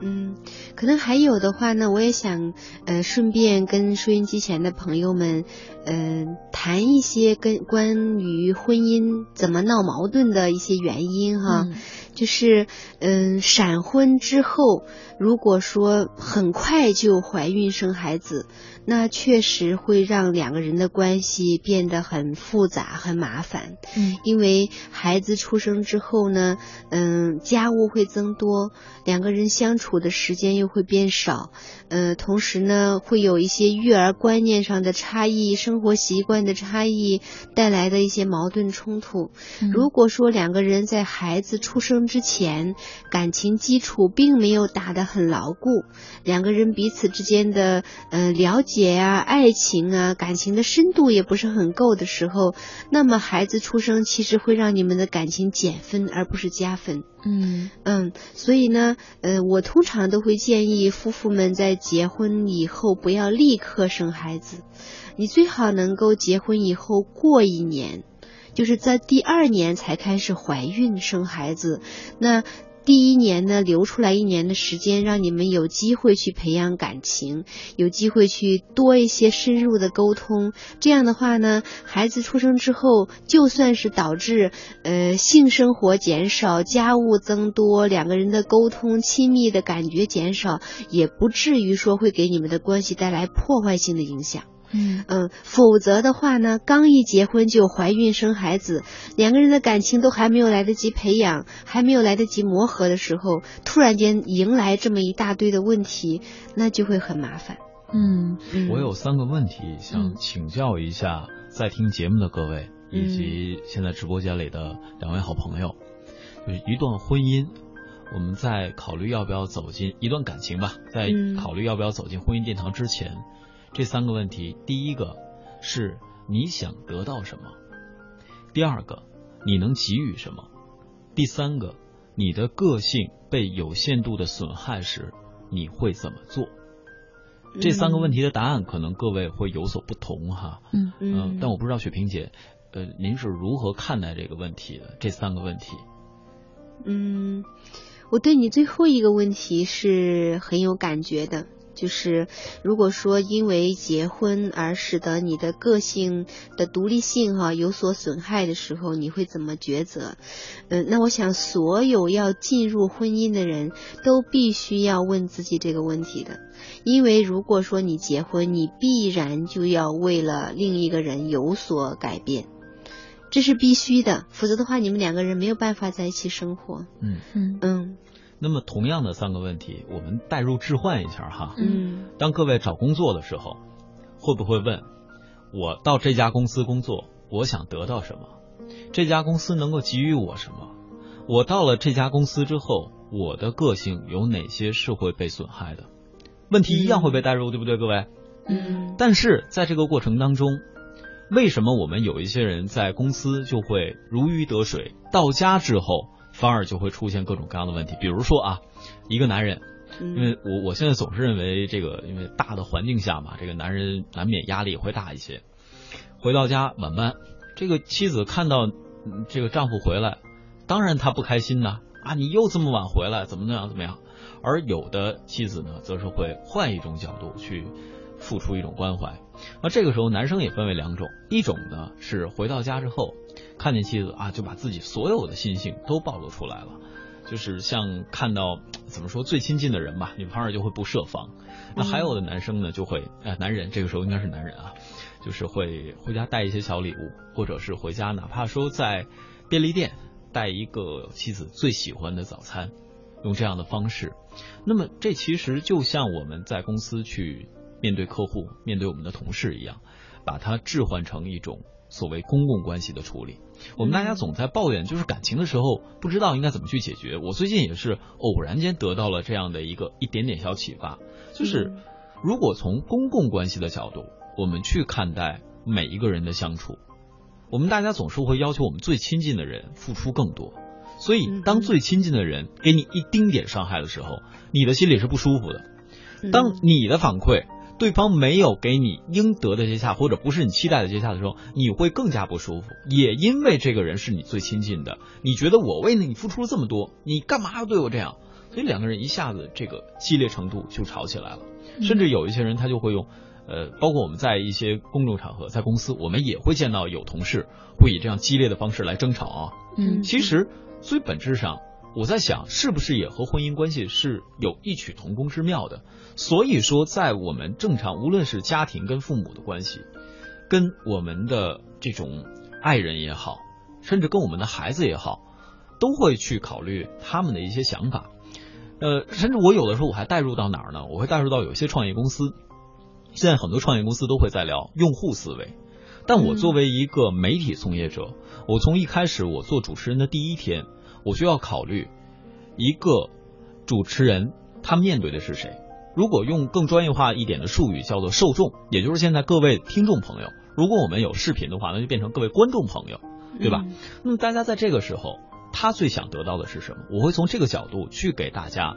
嗯，可能还有的话呢，我也想呃顺便跟收音机前的朋友们，嗯、谈一些跟关于婚姻怎么闹矛盾的一些原因哈。嗯就是嗯，闪婚之后，如果说很快就怀孕生孩子，那确实会让两个人的关系变得很复杂、很麻烦。嗯因为孩子出生之后呢，嗯，家务会增多，两个人相处的时间又会变少，呃，同时呢，会有一些育儿观念上的差异、生活习惯的差异带来的一些矛盾冲突。嗯如果说两个人在孩子出生之前感情基础并没有打得很牢固，两个人彼此之间的呃了解啊、爱情啊、感情的深度也不是很够的时候，那么孩子出生其实会让你们的感情减分而不是加分。嗯嗯，所以呢，呃，我通常都会建议夫妇们在结婚以后不要立刻生孩子，你最好能够结婚以后过一年，就是在第二年才开始怀孕生孩子。那第一年呢留出来一年的时间，让你们有机会去培养感情，有机会去多一些深入的沟通。这样的话呢，孩子出生之后，就算是导致呃性生活减少、家务增多，两个人的沟通亲密的感觉减少，也不至于说会给你们的关系带来破坏性的影响。嗯。嗯，否则的话呢，刚一结婚就怀孕生孩子，两个人的感情都还没有来得及培养，还没有来得及磨合的时候，突然间迎来这么一大堆的问题，那就会很麻烦。嗯。我有三个问题想请教一下在听节目的各位，以及现在直播间里的两位好朋友，就是一段婚姻。我们在考虑要不要走进一段感情吧，在嗯。考虑要不要走进婚姻殿堂之前，这三个问题，第一个是你想得到什么，第二个你能给予什么，第三个你的个性被有限度的损害时，你会怎么做？这三个问题的答案可能各位会有所不同哈，嗯嗯，但我不知道雪萍姐，呃，您是如何看待这个问题的？这三个问题，嗯，我对你最后一个问题是很有感觉的，就是如果说因为结婚而使得你的个性的独立性哈、有所损害的时候，你会怎么抉择？嗯，那我想所有要进入婚姻的人都必须要问自己这个问题的，因为如果说你结婚，你必然就要为了另一个人有所改变。这是必须的，否则的话，你们两个人没有办法在一起生活。嗯嗯嗯那么同样的三个问题，我们代入置换一下哈，嗯当各位找工作的时候，会不会问我到这家公司工作，我想得到什么？这家公司能够给予我什么？我到了这家公司之后，我的个性有哪些是会被损害的？问题一样会被带入，对不对，各位？嗯但是在这个过程当中，为什么我们有一些人在公司就会如鱼得水，到家之后反而就会出现各种各样的问题？比如说啊，一个男人，嗯因为我我现在总是认为这个，因为大的环境下嘛，这个男人难免压力会大一些。回到家晚班，这个妻子看到嗯这个丈夫回来，当然她不开心呐啊，你又这么晚回来，怎么怎么样怎么样？而有的妻子呢，则是会换一种角度去付出一种关怀。那这个时候，男生也分为两种，一种呢是回到家之后，看见妻子啊，就把自己所有的心性都暴露出来了。就是像看到怎么说最亲近的人吧，你反而就会不设防。那还有的男生呢，就会呃，男人这个时候应该是男人啊，就是会回家带一些小礼物，或者是回家哪怕说在便利店带一个妻子最喜欢的早餐，用这样的方式。那么这其实就像我们在公司去面对客户、面对我们的同事一样，把它置换成一种所谓公共关系的处理。我们大家总在抱怨，就是感情的时候不知道应该怎么去解决。我最近也是偶然间得到了这样的一个一点点小启发，就是如果从公共关系的角度，我们去看待每一个人的相处，我们大家总是会要求我们最亲近的人付出更多。所以，当最亲近的人给你一丁点伤害的时候，你的心里是不舒服的。当你的反馈对方没有给你应得的接洽，或者不是你期待的接洽的时候，你会更加不舒服。也因为这个人是你最亲近的，你觉得我为你付出了这么多，你干嘛要对我这样？所以两个人一下子这个激烈程度就吵起来了。甚至有一些人他就会用，呃，包括我们在一些公众场合，在公司，我们也会见到有同事会以这样激烈的方式来争吵啊。嗯其实最本质上，我在想，是不是也和婚姻关系是有异曲同工之妙的？所以说，在我们正常，无论是家庭跟父母的关系，跟我们的这种爱人也好，甚至跟我们的孩子也好，都会去考虑他们的一些想法。呃，甚至我有的时候我还带入到哪儿呢？我会带入到有些创业公司，现在很多创业公司都会在聊用户思维。但我作为一个媒体从业者，我从一开始我做主持人的第一天，我需要考虑一个主持人他面对的是谁。如果用更专业化一点的术语叫做受众，也就是现在各位听众朋友，如果我们有视频的话，那就变成各位观众朋友，对吧？那么大家在这个时候，他最想得到的是什么？我会从这个角度去给大家，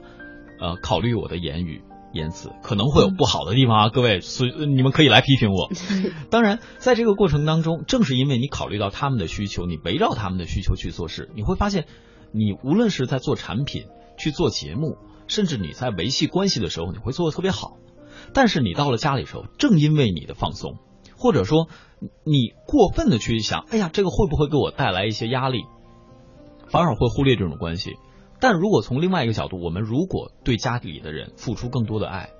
呃，考虑我的言语言辞，可能会有不好的地方啊，各位，所以你们可以来批评我。当然，在这个过程当中，正是因为你考虑到他们的需求，你围绕他们的需求去做事，你会发现，你无论是在做产品，去做节目，甚至你在维系关系的时候，你会做的特别好。但是你到了家里时候，正因为你的放松，或者说你过分的去想，哎呀，这个会不会给我带来一些压力，反而会忽略这种关系。但如果从另外一个角度，我们如果对家里的人付出更多的爱，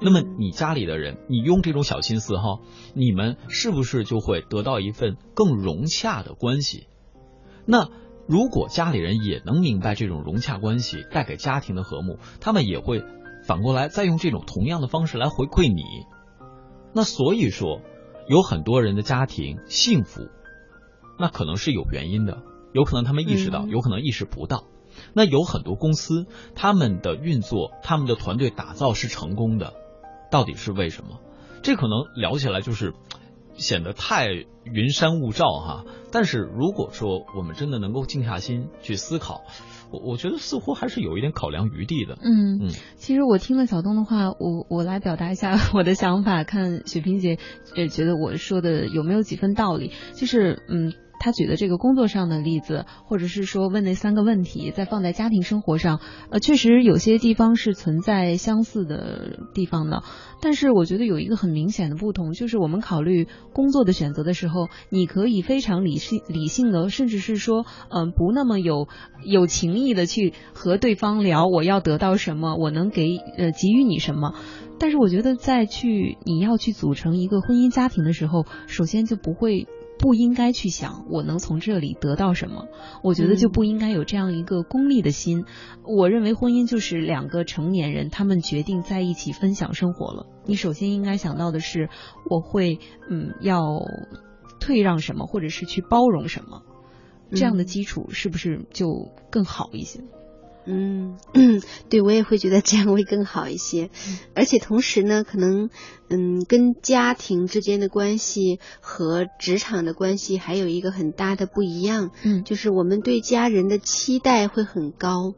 那么你家里的人，你用这种小心思哈，你们是不是就会得到一份更融洽的关系？那如果家里人也能明白这种融洽关系带给家庭的和睦，他们也会反过来再用这种同样的方式来回馈你。那所以说，有很多人的家庭幸福，那可能是有原因的，有可能他们意识到，有可能意识不到。那有很多公司，他们的运作，他们的团队打造是成功的，到底是为什么？这可能聊起来就是显得太云山雾罩哈。但是如果说我们真的能够静下心去思考，我我觉得似乎还是有一点考量余地的。嗯嗯，其实我听了小东的话，我我来表达一下 我的想法，看雪萍姐也觉得我说的有没有几分道理？就是嗯。他举的这个工作上的例子，或者是说问那三个问题，再放在家庭生活上，呃，确实有些地方是存在相似的地方的。但是我觉得有一个很明显的不同，就是我们考虑工作的选择的时候，你可以非常理性、理性的，甚至是说，嗯、不那么有有情义的去和对方聊我要得到什么，我能给呃给予你什么。但是我觉得在去你要去组成一个婚姻家庭的时候，首先就不会。不应该去想我能从这里得到什么，我觉得就不应该有这样一个功利的心。我认为婚姻就是两个成年人，他们决定在一起分享生活了。你首先应该想到的是，我会嗯要退让什么，或者是去包容什么，这样的基础是不是就更好一些？嗯嗯，对我也会觉得这样会更好一些，而且同时呢，可能嗯，跟家庭之间的关系和职场的关系还有一个很大的不一样，嗯，就是我们对家人的期待会很高。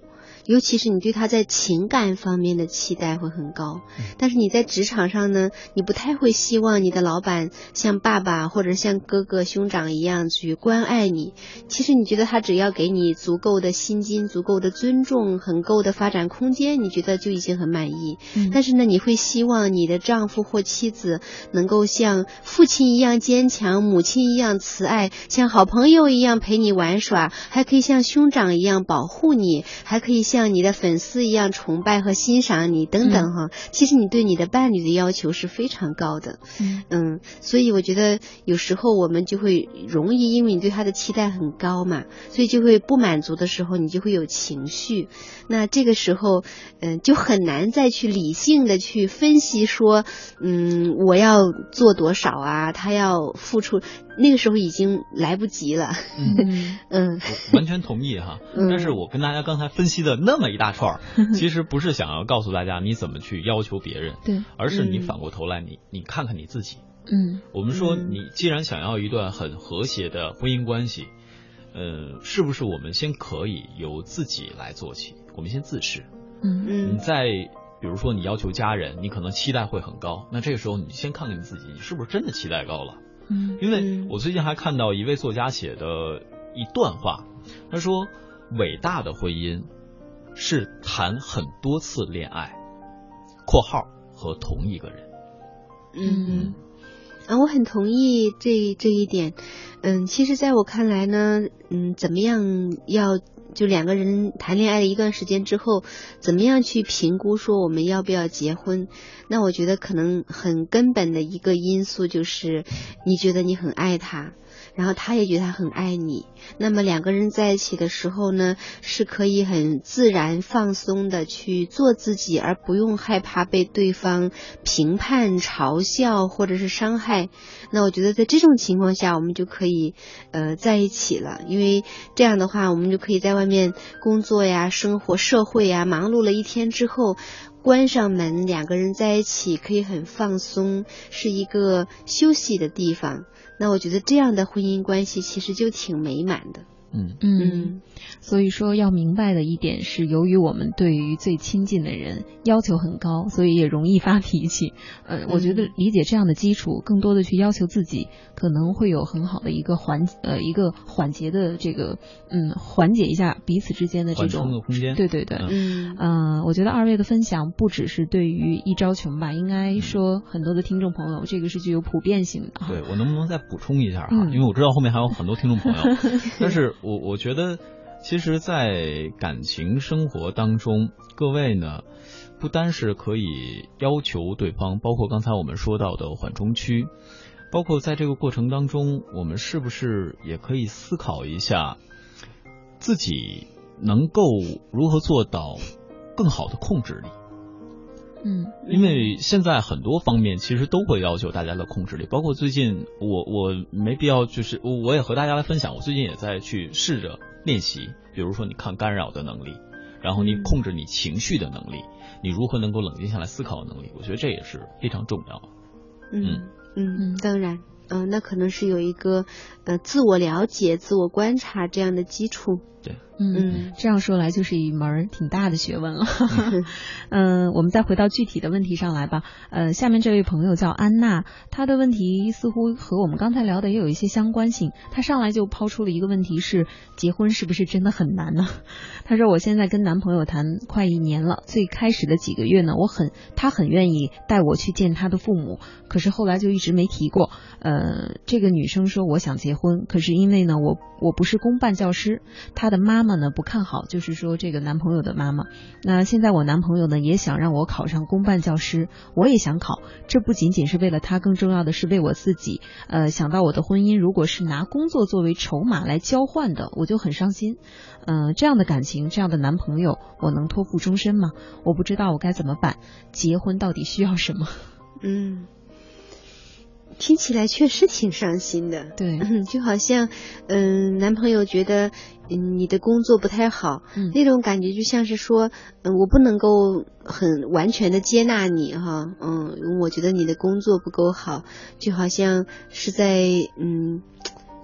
尤其是你对他在情感方面的期待会很高，但是你在职场上呢，你不太会希望你的老板像爸爸或者像哥哥兄长一样去关爱你。其实你觉得他只要给你足够的薪金、足够的尊重、很够的发展空间，你觉得就已经很满意。嗯但是呢，你会希望你的丈夫或妻子能够像父亲一样坚强，母亲一样慈爱，像好朋友一样陪你玩耍，还可以像兄长一样保护你，还可以像你的粉丝一样崇拜和欣赏你，等等哈。其实你对你的伴侣的要求是非常高的，嗯嗯，所以我觉得有时候我们就会容易因为你对他的期待很高嘛，所以就会不满足的时候，你就会有情绪。那这个时候，嗯、就很难再去理性的去分析说，嗯，我要做多少啊，他要付出，那个时候已经来不及了。嗯 嗯完全同意哈。嗯但是我跟大家刚才分析的那么一大串儿，其实不是想要告诉大家你怎么去要求别人，对，而是你嗯反过头来，你你看看你自己。嗯我们说，嗯你既然想要一段很和谐的婚姻关系，呃，是不是我们先可以由自己来做起？我们先自视。嗯嗯你嗯在比如说你要求家人，你可能期待会很高，那这个时候你先看看你自己，你是不是真的期待高了？嗯因为嗯我最近还看到一位作家写的一段话，他说：“伟大的婚姻是谈很多次恋爱（括号和同一个人）。嗯。啊，我很同意这这一点。嗯，其实在我看来呢，嗯，怎么样要就两个人谈恋爱了一段时间之后，怎么样去评估说我们要不要结婚？那我觉得可能很根本的一个因素就是，你觉得你很爱他。然后他也觉得他很爱你，那么两个人在一起的时候呢，是可以很自然放松的去做自己，而不用害怕被对方评判、嘲笑或者是伤害。那我觉得在这种情况下，我们就可以呃在一起了，因为这样的话，我们就可以在外面工作呀、生活、社会呀，忙碌了一天之后。关上门，两个人在一起可以很放松，是一个休息的地方。那我觉得这样的婚姻关系其实就挺美满的。嗯。嗯，所以说要明白的一点是，由于我们对于最亲近的人要求很高，所以也容易发脾气。呃，我觉得理解这样的基础，更多的去要求自己，可能会有很好的一个缓呃一个缓解的这个嗯缓解一下彼此之间的这种的空间。对对对，嗯。呃，我觉得二位的分享不只是对于一招穷吧，应该说很多的听众朋友，这个是具有普遍性的。对我能不能再补充一下哈？嗯。因为我知道后面还有很多听众朋友，但是我我觉得，其实，在感情生活当中，各位呢，不单是可以要求对方，包括刚才我们说到的缓冲区，包括在这个过程当中，我们是不是也可以思考一下，自己能够如何做到更好的控制力？嗯因为现在很多方面其实都会要求大家的控制力，包括最近我我没必要就是我我也和大家来分享，我最近也在去试着练习，比如说你抗干扰的能力，然后你控制你情绪的能力，你如何能够冷静下来思考的能力，我觉得这也是非常重要的。嗯嗯，当然，嗯、那可能是有一个呃自我了解、自我观察这样的基础。对，嗯，这样说来就是一门儿挺大的学问了。嗯，我们再回到具体的问题上来吧。呃，下面这位朋友叫安娜，她的问题似乎和我们刚才聊的也有一些相关性。她上来就抛出了一个问题是：结婚是不是真的很难呢？她说：“我现在跟男朋友谈快一年了，最开始的几个月呢，我很他很愿意带我去见他的父母，可是后来就一直没提过。呃，这个女生说我想结婚，可是因为呢，我我不是公办教师，她的妈妈呢不看好，就是说这个男朋友的妈妈。那现在我男朋友呢也想让我考上公办教师，我也想考，这不仅仅是为了他，更重要的是为我自己。呃，想到我的婚姻如果是拿工作作为筹码来交换的，我就很伤心。嗯、这样的感情，这样的男朋友，我能托付终身吗？我不知道我该怎么办。结婚到底需要什么？嗯，听起来确实挺伤心的。对，就好像，嗯、男朋友觉得，嗯，你的工作不太好，嗯那种感觉就像是说，嗯，我不能够很完全的接纳你哈，嗯，我觉得你的工作不够好，就好像是在，嗯，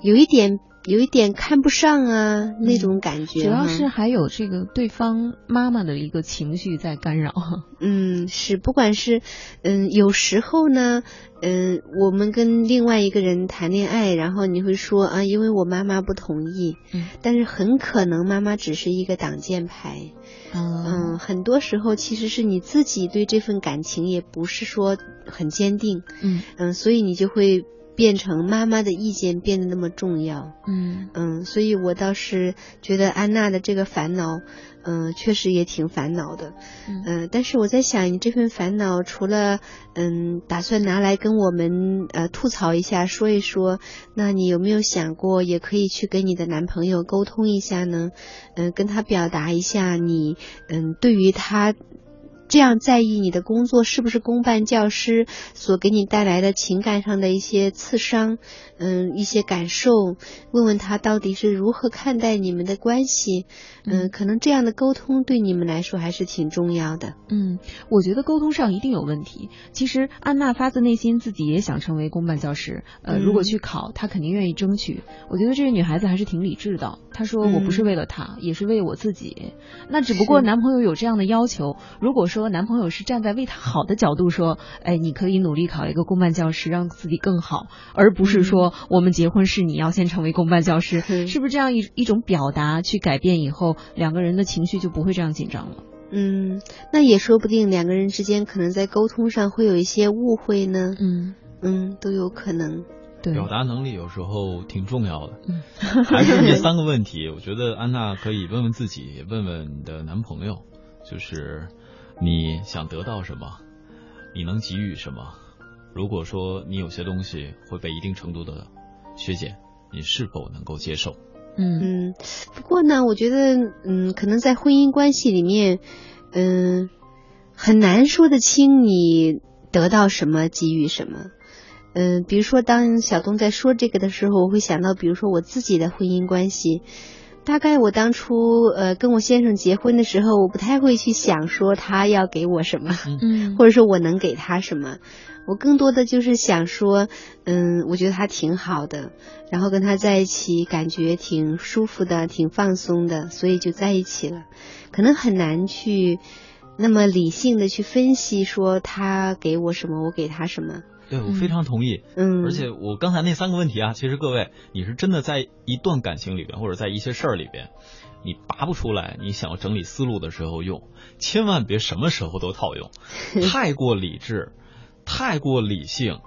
有一点。有一点看不上啊，那种感觉。主要是还有这个对方妈妈的一个情绪在干扰。嗯，是，不管是，嗯，有时候呢，嗯，我们跟另外一个人谈恋爱，然后你会说啊，因为我妈妈不同意，嗯，但是很可能妈妈只是一个挡箭牌，嗯，很多时候其实是你自己对这份感情也不是说很坚定，嗯。嗯，所以你就会变成妈妈的意见变得那么重要，嗯嗯，所以我倒是觉得安娜的这个烦恼，嗯、确实也挺烦恼的，嗯、但是我在想，你这份烦恼除了嗯打算拿来跟我们呃吐槽一下，说一说，那你有没有想过，也可以去跟你的男朋友沟通一下呢？嗯、跟他表达一下你嗯对于他。这样在意你的工作是不是公办教师所给你带来的情感上的一些刺伤，嗯，一些感受，问问他到底是如何看待你们的关系，嗯，可能这样的沟通对你们来说还是挺重要的。嗯，我觉得沟通上一定有问题。其实安娜发自内心自己也想成为公办教师，呃，嗯如果去考，她肯定愿意争取。我觉得这个女孩子还是挺理智的。她说嗯我不是为了他，也是为我自己。那只不过男朋友有这样的要求，如果说男朋友是站在为她好的角度说，哎，你可以努力考一个公办教师，让自己更好，而不是说我们结婚是你要先成为公办教师，是不是这样一一种表达去改变以后，两个人的情绪就不会这样紧张了？嗯，那也说不定两个人之间可能在沟通上会有一些误会呢。嗯嗯，都有可能。对表达能力有时候挺重要的。嗯 还是这三个问题，我觉得安娜可以问问自己，也问问你的男朋友，就是你想得到什么，你能给予什么。如果说你有些东西会被一定程度的削减，你是否能够接受？嗯嗯，不过呢，我觉得，嗯，可能在婚姻关系里面，嗯，很难说得清你得到什么，给予什么。嗯，比如说，当小东在说这个的时候，我会想到，比如说我自己的婚姻关系。大概我当初呃跟我先生结婚的时候，我不太会去想说他要给我什么，嗯 或者说我能给他什么。我更多的就是想说，嗯，我觉得他挺好的，然后跟他在一起感觉挺舒服的，挺放松的，所以就在一起了。可能很难去那么理性的去分析说他给我什么，我给他什么。对，我非常同意。嗯，而且我刚才那三个问题啊，其实各位，你是真的在一段感情里边，或者在一些事儿里边，你拔不出来，你想要整理思路的时候用，千万别什么时候都套用，太过理智，太过理性，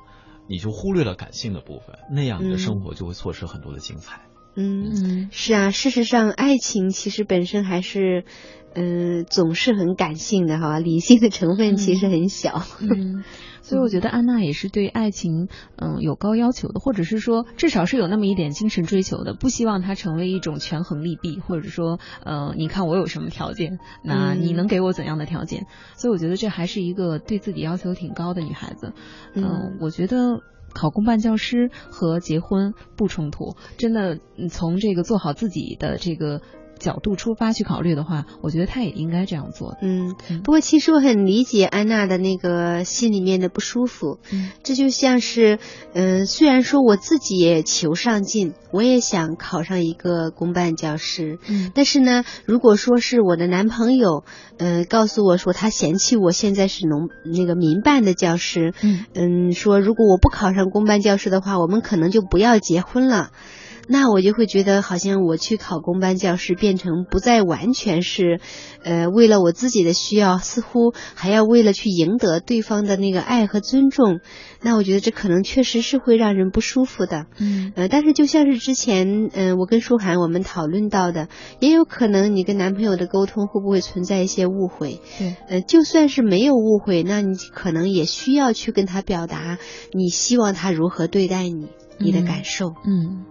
你就忽略了感性的部分，那样你的生活就会错失很多的精彩。嗯，是啊，事实上，爱情其实本身还是，嗯、总是很感性的哈，理性的成分其实很小。嗯，所以我觉得安娜也是对爱情嗯有高要求的，或者是说至少是有那么一点精神追求的，不希望它成为一种权衡利弊，或者说呃你看我有什么条件，那嗯你能给我怎样的条件？所以我觉得这还是一个对自己要求挺高的女孩子。嗯我觉得。考公办教师和结婚不冲突，真的嗯从这个做好自己的这个角度出发去考虑的话，我觉得他也应该这样做的。嗯，不过其实我很理解安娜的那个心里面的不舒服。嗯，这就像是，嗯、虽然说我自己也求上进，我也想考上一个公办教师，嗯，但是呢，如果说是我的男朋友，嗯、告诉我说他嫌弃我现在是农那个民办的教师，嗯嗯，说如果我不考上公办教师的话，我们可能就不要结婚了。那我就会觉得，好像我去考公办教师，变成不再完全是，呃，为了我自己的需要，似乎还要为了去赢得对方的那个爱和尊重。那我觉得这可能确实是会让人不舒服的。嗯呃，但是就像是之前，嗯、我跟舒涵我们讨论到的，也有可能你跟男朋友的沟通会不会存在一些误会？对，呃，就算是没有误会，那你可能也需要去跟他表达你希望他如何对待你，你的嗯感受。嗯。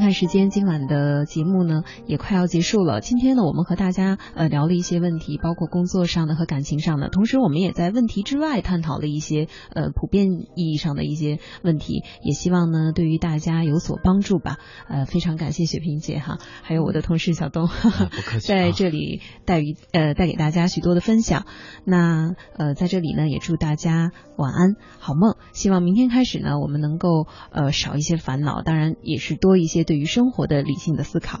看看时间，今晚的节目呢也快要结束了。今天呢，我们和大家呃聊了一些问题，包括工作上的和感情上的，同时我们也在问题之外探讨了一些呃普遍意义上的一些问题，也希望呢对于大家有所帮助吧。呃，非常感谢雪萍姐哈，还有我的同事小东，在这里带于呃带给大家许多的分享。那呃在这里呢也祝大家晚安好梦。希望明天开始呢，我们能够呃少一些烦恼，当然也是多一些对于生活的理性的思考。